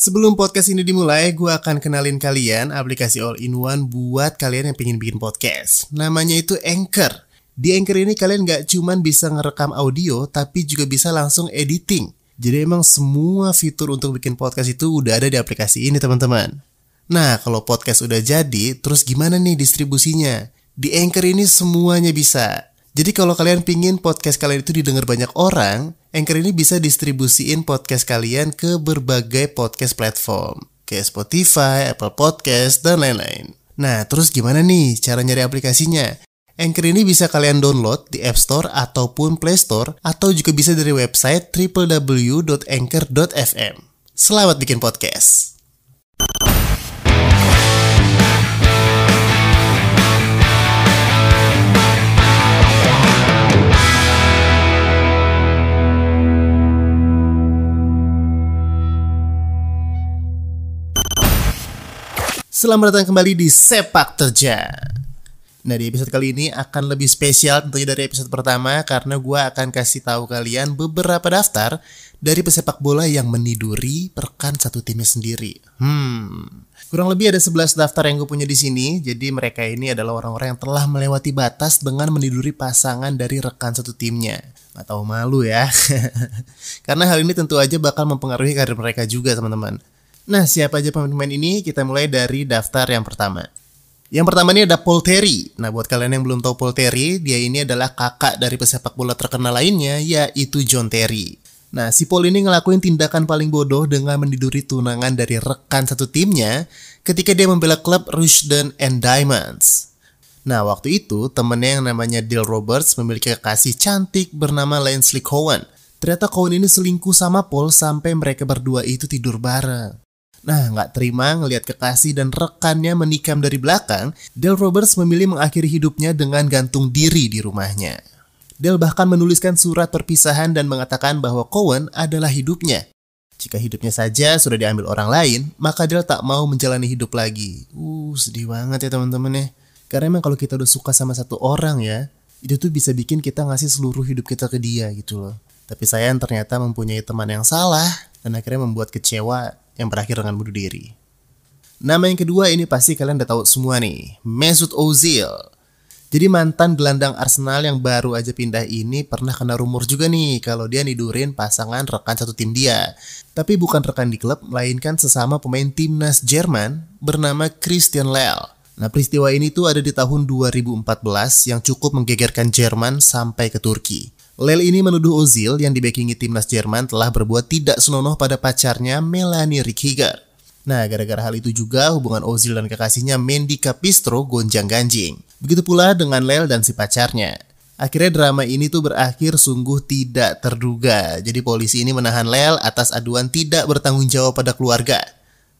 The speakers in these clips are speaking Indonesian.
Sebelum podcast ini dimulai, gue akan kenalin kalian aplikasi all-in-one buat kalian yang pengen bikin podcast. Namanya itu Anchor. Di Anchor ini kalian gak cuman bisa ngerekam audio, tapi juga bisa langsung editing. Jadi emang semua fitur untuk bikin podcast itu udah ada di aplikasi ini teman-teman. Nah, kalau podcast udah jadi, terus gimana nih distribusinya? Di Anchor ini semuanya bisa. Jadi kalau kalian pingin podcast kalian itu didengar banyak orang, Anchor ini bisa distribusiin podcast kalian ke berbagai podcast platform. Kayak Spotify, Apple Podcast, dan lain-lain. Nah, terus gimana nih cara nyari aplikasinya? Anchor ini bisa kalian download di App Store ataupun Play Store, atau juga bisa dari website www.anchor.fm. Selamat bikin podcast! Selamat datang kembali di Sepak Terja. Nah di episode kali ini akan lebih spesial tentunya dari episode pertama karena gue akan kasih tahu kalian beberapa daftar dari pesepak bola yang meniduri perkan satu timnya sendiri. Hmm, kurang lebih ada 11 daftar yang gue punya di sini. Jadi mereka ini adalah orang-orang yang telah melewati batas dengan meniduri pasangan dari rekan satu timnya. Gak tahu malu ya. karena hal ini tentu aja bakal mempengaruhi karir mereka juga teman-teman. Nah, siapa aja pemain-pemain ini? Kita mulai dari daftar yang pertama. Yang pertama ini ada Paul Terry. Nah, buat kalian yang belum tahu Paul Terry, dia ini adalah kakak dari pesepak bola terkenal lainnya, yaitu John Terry. Nah, si Paul ini ngelakuin tindakan paling bodoh dengan mendiduri tunangan dari rekan satu timnya ketika dia membela klub Rushden and Diamonds. Nah, waktu itu temennya yang namanya Dale Roberts memiliki kekasih cantik bernama Leslie Cohen. Ternyata Cohen ini selingkuh sama Paul sampai mereka berdua itu tidur bareng. Nah, nggak terima ngelihat kekasih dan rekannya menikam dari belakang, Dale Roberts memilih mengakhiri hidupnya dengan gantung diri di rumahnya. Dale bahkan menuliskan surat perpisahan dan mengatakan bahwa Cohen adalah hidupnya. Jika hidupnya saja sudah diambil orang lain, maka Dale tak mau menjalani hidup lagi. Uh, sedih banget ya teman-teman ya. Karena emang kalau kita udah suka sama satu orang ya, itu tuh bisa bikin kita ngasih seluruh hidup kita ke dia gitu loh. Tapi saya ternyata mempunyai teman yang salah dan akhirnya membuat kecewa yang berakhir dengan bunuh diri. Nama yang kedua ini pasti kalian udah tahu semua nih, Mesut Ozil. Jadi mantan gelandang Arsenal yang baru aja pindah ini pernah kena rumor juga nih kalau dia nidurin pasangan rekan satu tim dia. Tapi bukan rekan di klub, melainkan sesama pemain timnas Jerman bernama Christian Lell. Nah peristiwa ini tuh ada di tahun 2014 yang cukup menggegerkan Jerman sampai ke Turki. Lel ini menuduh Ozil yang dibekingi timnas Jerman telah berbuat tidak senonoh pada pacarnya Melanie Rickiger. Nah, gara-gara hal itu juga hubungan Ozil dan kekasihnya Mendy Capistro gonjang-ganjing. Begitu pula dengan Lel dan si pacarnya. Akhirnya drama ini tuh berakhir sungguh tidak terduga. Jadi polisi ini menahan Lel atas aduan tidak bertanggung jawab pada keluarga.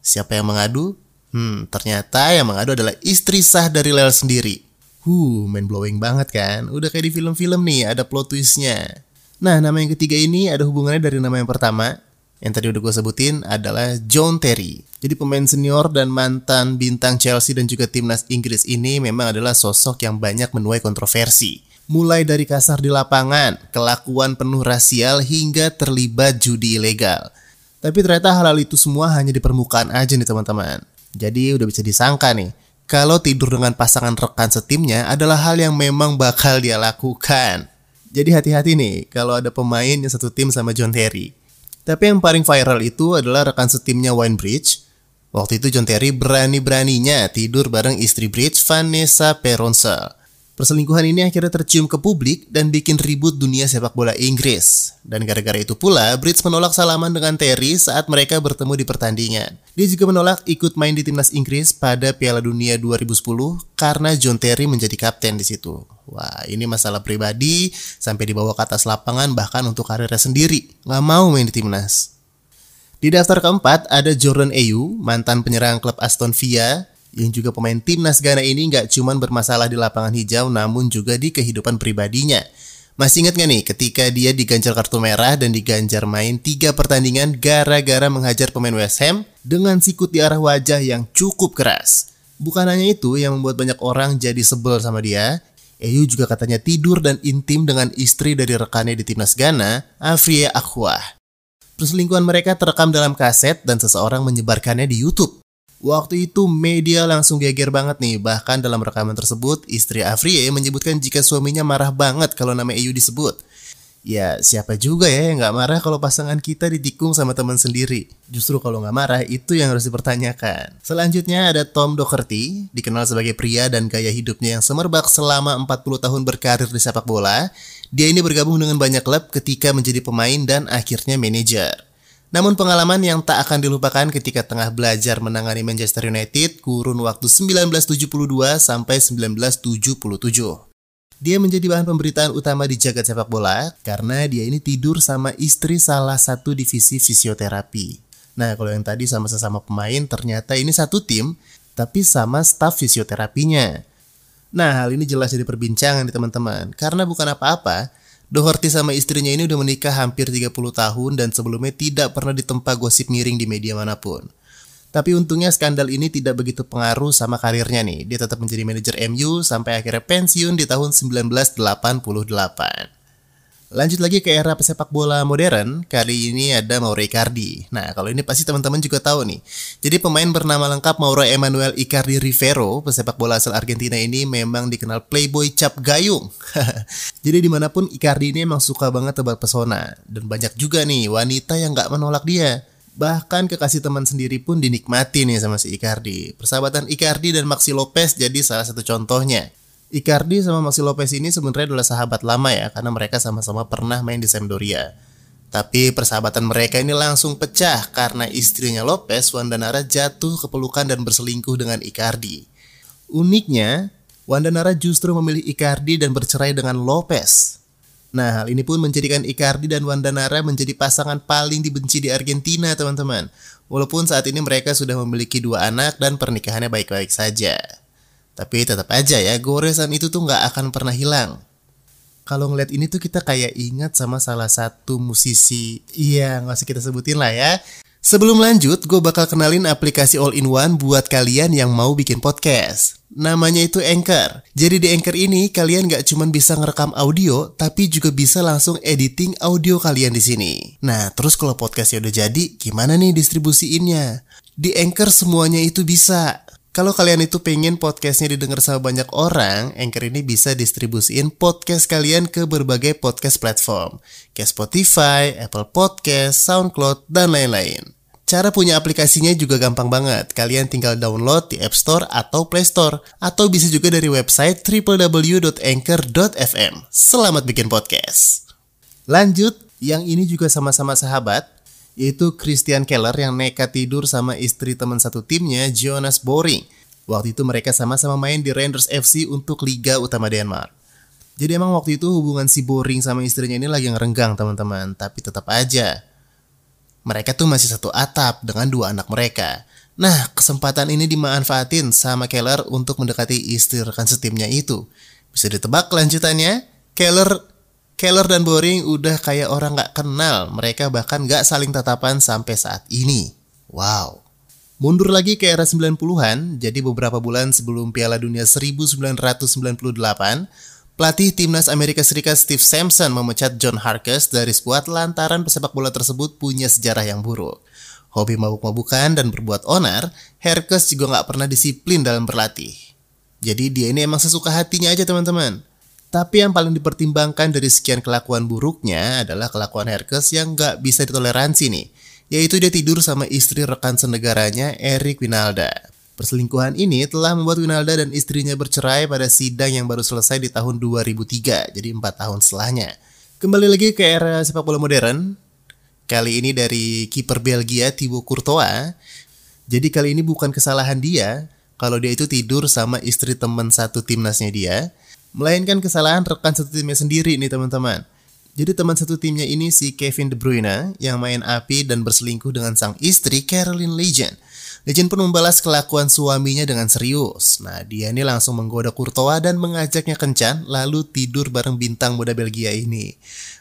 Siapa yang mengadu? Hmm, ternyata yang mengadu adalah istri sah dari Lel sendiri. Huh, main blowing banget kan? Udah kayak di film-film nih, ada plot twistnya. Nah, nama yang ketiga ini ada hubungannya dari nama yang pertama. Yang tadi udah gue sebutin adalah John Terry. Jadi pemain senior dan mantan bintang Chelsea dan juga timnas Inggris ini memang adalah sosok yang banyak menuai kontroversi. Mulai dari kasar di lapangan, kelakuan penuh rasial hingga terlibat judi ilegal. Tapi ternyata hal-hal itu semua hanya di permukaan aja nih teman-teman. Jadi udah bisa disangka nih, kalau tidur dengan pasangan rekan setimnya adalah hal yang memang bakal dia lakukan. Jadi hati-hati nih kalau ada pemain yang satu tim sama John Terry. Tapi yang paling viral itu adalah rekan setimnya Wayne Bridge. Waktu itu John Terry berani-beraninya tidur bareng istri Bridge, Vanessa Peronsa. Perselingkuhan ini akhirnya tercium ke publik dan bikin ribut dunia sepak bola Inggris. Dan gara-gara itu pula, Brits menolak salaman dengan Terry saat mereka bertemu di pertandingan. Dia juga menolak ikut main di timnas Inggris pada Piala Dunia 2010 karena John Terry menjadi kapten di situ. Wah, ini masalah pribadi sampai dibawa ke atas lapangan bahkan untuk karirnya sendiri. Nggak mau main di timnas. Di daftar keempat ada Jordan Ayew, mantan penyerang klub Aston Villa yang juga pemain timnas Ghana ini nggak cuman bermasalah di lapangan hijau namun juga di kehidupan pribadinya. Masih ingat gak nih ketika dia diganjar kartu merah dan diganjar main tiga pertandingan gara-gara menghajar pemain West Ham dengan sikut di arah wajah yang cukup keras. Bukan hanya itu yang membuat banyak orang jadi sebel sama dia, Eyu juga katanya tidur dan intim dengan istri dari rekannya di timnas Ghana, Afriya Akwah. Perselingkuhan mereka terekam dalam kaset dan seseorang menyebarkannya di YouTube. Waktu itu media langsung geger banget nih, bahkan dalam rekaman tersebut istri Afrie menyebutkan jika suaminya marah banget kalau nama EU disebut. Ya siapa juga ya yang gak marah kalau pasangan kita ditikung sama teman sendiri. Justru kalau gak marah itu yang harus dipertanyakan. Selanjutnya ada Tom Doherty, dikenal sebagai pria dan gaya hidupnya yang semerbak selama 40 tahun berkarir di sepak bola. Dia ini bergabung dengan banyak klub ketika menjadi pemain dan akhirnya manajer. Namun pengalaman yang tak akan dilupakan ketika tengah belajar menangani Manchester United kurun waktu 1972 sampai 1977. Dia menjadi bahan pemberitaan utama di jagat sepak bola karena dia ini tidur sama istri salah satu divisi fisioterapi. Nah, kalau yang tadi sama sesama pemain ternyata ini satu tim tapi sama staf fisioterapinya. Nah, hal ini jelas jadi perbincangan di teman-teman karena bukan apa-apa, Doherty sama istrinya ini udah menikah hampir 30 tahun dan sebelumnya tidak pernah ditempa gosip miring di media mana pun. Tapi untungnya skandal ini tidak begitu pengaruh sama karirnya nih. Dia tetap menjadi manajer MU sampai akhirnya pensiun di tahun 1988. Lanjut lagi ke era pesepak bola modern, kali ini ada Mauro Icardi. Nah, kalau ini pasti teman-teman juga tahu nih. Jadi pemain bernama lengkap Mauro Emanuel Icardi Rivero, pesepak bola asal Argentina ini memang dikenal playboy cap gayung. Jadi di mana pun Icardi ini emang suka banget tebak pesona. Dan banyak juga nih wanita yang gak menolak dia. Bahkan kekasih teman sendiri pun dinikmati nih sama si Icardi. Persahabatan Icardi dan Maxi Lopez jadi salah satu contohnya. Icardi sama Maxi Lopez ini sebenarnya adalah sahabat lama ya, karena mereka sama-sama pernah main di Sampdoria. Tapi persahabatan mereka ini langsung pecah karena istrinya Lopez, Wanda Nara jatuh ke pelukan dan berselingkuh dengan Icardi. Uniknya, Wanda Nara justru memilih Icardi dan bercerai dengan Lopez. Nah, hal ini pun menjadikan Icardi dan Wanda Nara menjadi pasangan paling dibenci di Argentina, teman-teman. Walaupun saat ini mereka sudah memiliki dua anak dan pernikahannya baik-baik saja. Tapi tetap aja ya, goresan itu tuh nggak akan pernah hilang. Kalau ngeliat ini tuh kita kayak ingat sama salah satu musisi, iya nggak usah kita sebutin lah ya. Sebelum lanjut, gue bakal kenalin aplikasi all-in-one buat kalian yang mau bikin podcast. Namanya itu Anchor. Jadi di Anchor ini kalian gak cuma bisa ngerekam audio, tapi juga bisa langsung editing audio kalian di sini. Nah, terus kalau podcastnya udah jadi, gimana nih distribusiinnya? Di Anchor semuanya itu bisa. Kalau kalian itu pengen podcastnya didengar sama banyak orang, Anchor ini bisa distribusiin podcast kalian ke berbagai podcast platform, kayak Spotify, Apple Podcast, SoundCloud, dan lain-lain. Cara punya aplikasinya juga gampang banget. Kalian tinggal download di App Store atau Play Store, atau bisa juga dari website www.anchor.fm. Selamat bikin podcast. Lanjut, yang ini juga sama-sama sahabat, yaitu Christian Keller yang nekat tidur sama istri teman satu timnya, Jonas Boring. Waktu itu mereka sama-sama main di Rangers FC untuk Liga Utama Denmark. Jadi emang waktu itu hubungan si Boring sama istrinya ini lagi ngerenggang teman-teman, tapi tetap aja. Mereka tuh masih satu atap dengan dua anak mereka. Nah, kesempatan ini dimanfaatin sama Keller untuk mendekati istri rekan setimnya itu. Bisa ditebak kelanjutannya? Keller Keller dan Boring udah kayak orang gak kenal. Mereka bahkan gak saling tatapan sampai saat ini. Wow. Mundur lagi ke era 90-an, jadi beberapa bulan sebelum Piala Dunia 1998, pelatih timnas Amerika Serikat Steve Sampson memecat John Harkes dari skuad lantaran pesepak bola tersebut punya sejarah yang buruk. Hobi mabuk-mabukan dan berbuat onar, Harkes juga gak pernah disiplin dalam berlatih. Jadi dia ini emang sesuka hatinya aja teman-teman. Tapi yang paling dipertimbangkan dari sekian kelakuan buruknya adalah kelakuan Herkes yang gak bisa ditoleransi nih, yaitu dia tidur sama istri rekan senegaranya Eric Winalda. Perselingkuhan ini telah membuat Winalda dan istrinya bercerai pada sidang yang baru selesai di tahun 2003, jadi 4 tahun setelahnya. Kembali lagi ke era sepak bola modern, kali ini dari kiper Belgia Thibaut Courtois. Jadi kali ini bukan kesalahan dia kalau dia itu tidur sama istri teman satu timnasnya dia, melainkan kesalahan rekan satu timnya sendiri nih teman-teman. Jadi teman satu timnya ini si Kevin De Bruyne yang main api dan berselingkuh dengan sang istri Caroline Legend. Legend pun membalas kelakuan suaminya dengan serius. Nah, dia ini langsung menggoda Courtois dan mengajaknya kencan lalu tidur bareng bintang muda Belgia ini.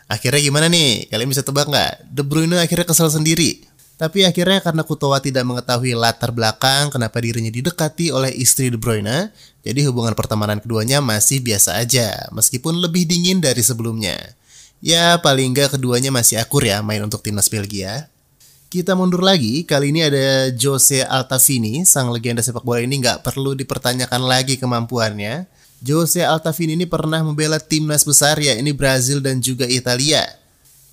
Akhirnya gimana nih? Kalian bisa tebak nggak? De Bruyne akhirnya kesal sendiri. Tapi akhirnya karena Kutowa tidak mengetahui latar belakang kenapa dirinya didekati oleh istri De Bruyne, jadi hubungan pertemanan keduanya masih biasa aja, meskipun lebih dingin dari sebelumnya. Ya paling nggak keduanya masih akur ya main untuk timnas Belgia. Kita mundur lagi, kali ini ada Jose Altavini, sang legenda sepak bola ini nggak perlu dipertanyakan lagi kemampuannya. Jose Altavini ini pernah membela timnas besar ya ini Brazil dan juga Italia.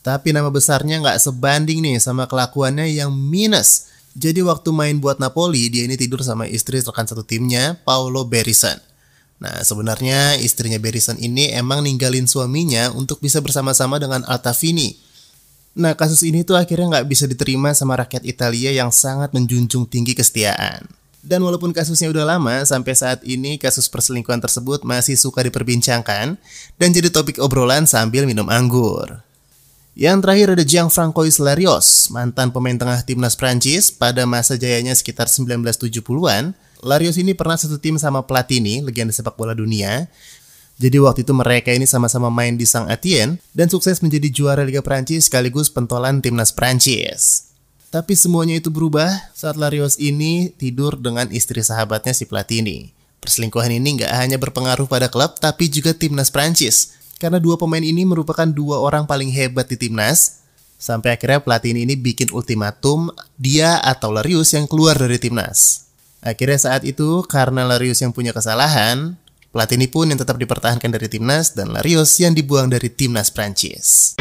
Tapi nama besarnya nggak sebanding nih sama kelakuannya yang minus. Jadi waktu main buat Napoli, dia ini tidur sama istri rekan satu timnya, Paulo Berison. Nah, sebenarnya istrinya Berison ini emang ninggalin suaminya untuk bisa bersama-sama dengan Altavini. Nah, kasus ini tuh akhirnya nggak bisa diterima sama rakyat Italia yang sangat menjunjung tinggi kesetiaan. Dan walaupun kasusnya udah lama, sampai saat ini kasus perselingkuhan tersebut masih suka diperbincangkan dan jadi topik obrolan sambil minum anggur. Yang terakhir ada Gianfranco Larios, mantan pemain tengah timnas Prancis pada masa jayanya sekitar 1970-an. Larios ini pernah satu tim sama Platini, legenda sepak bola dunia. Jadi waktu itu mereka ini sama-sama main di Saint Etienne dan sukses menjadi juara Liga Prancis sekaligus pentolan timnas Prancis. Tapi semuanya itu berubah saat Larios ini tidur dengan istri sahabatnya si Platini. Perselingkuhan ini nggak hanya berpengaruh pada klub, tapi juga timnas Prancis. Karena dua pemain ini merupakan dua orang paling hebat di timnas, sampai akhirnya Platini ini bikin ultimatum dia atau Larius yang keluar dari timnas. Akhirnya saat itu karena Larius yang punya kesalahan, Platini pun yang tetap dipertahankan dari timnas dan Larius yang dibuang dari timnas Prancis.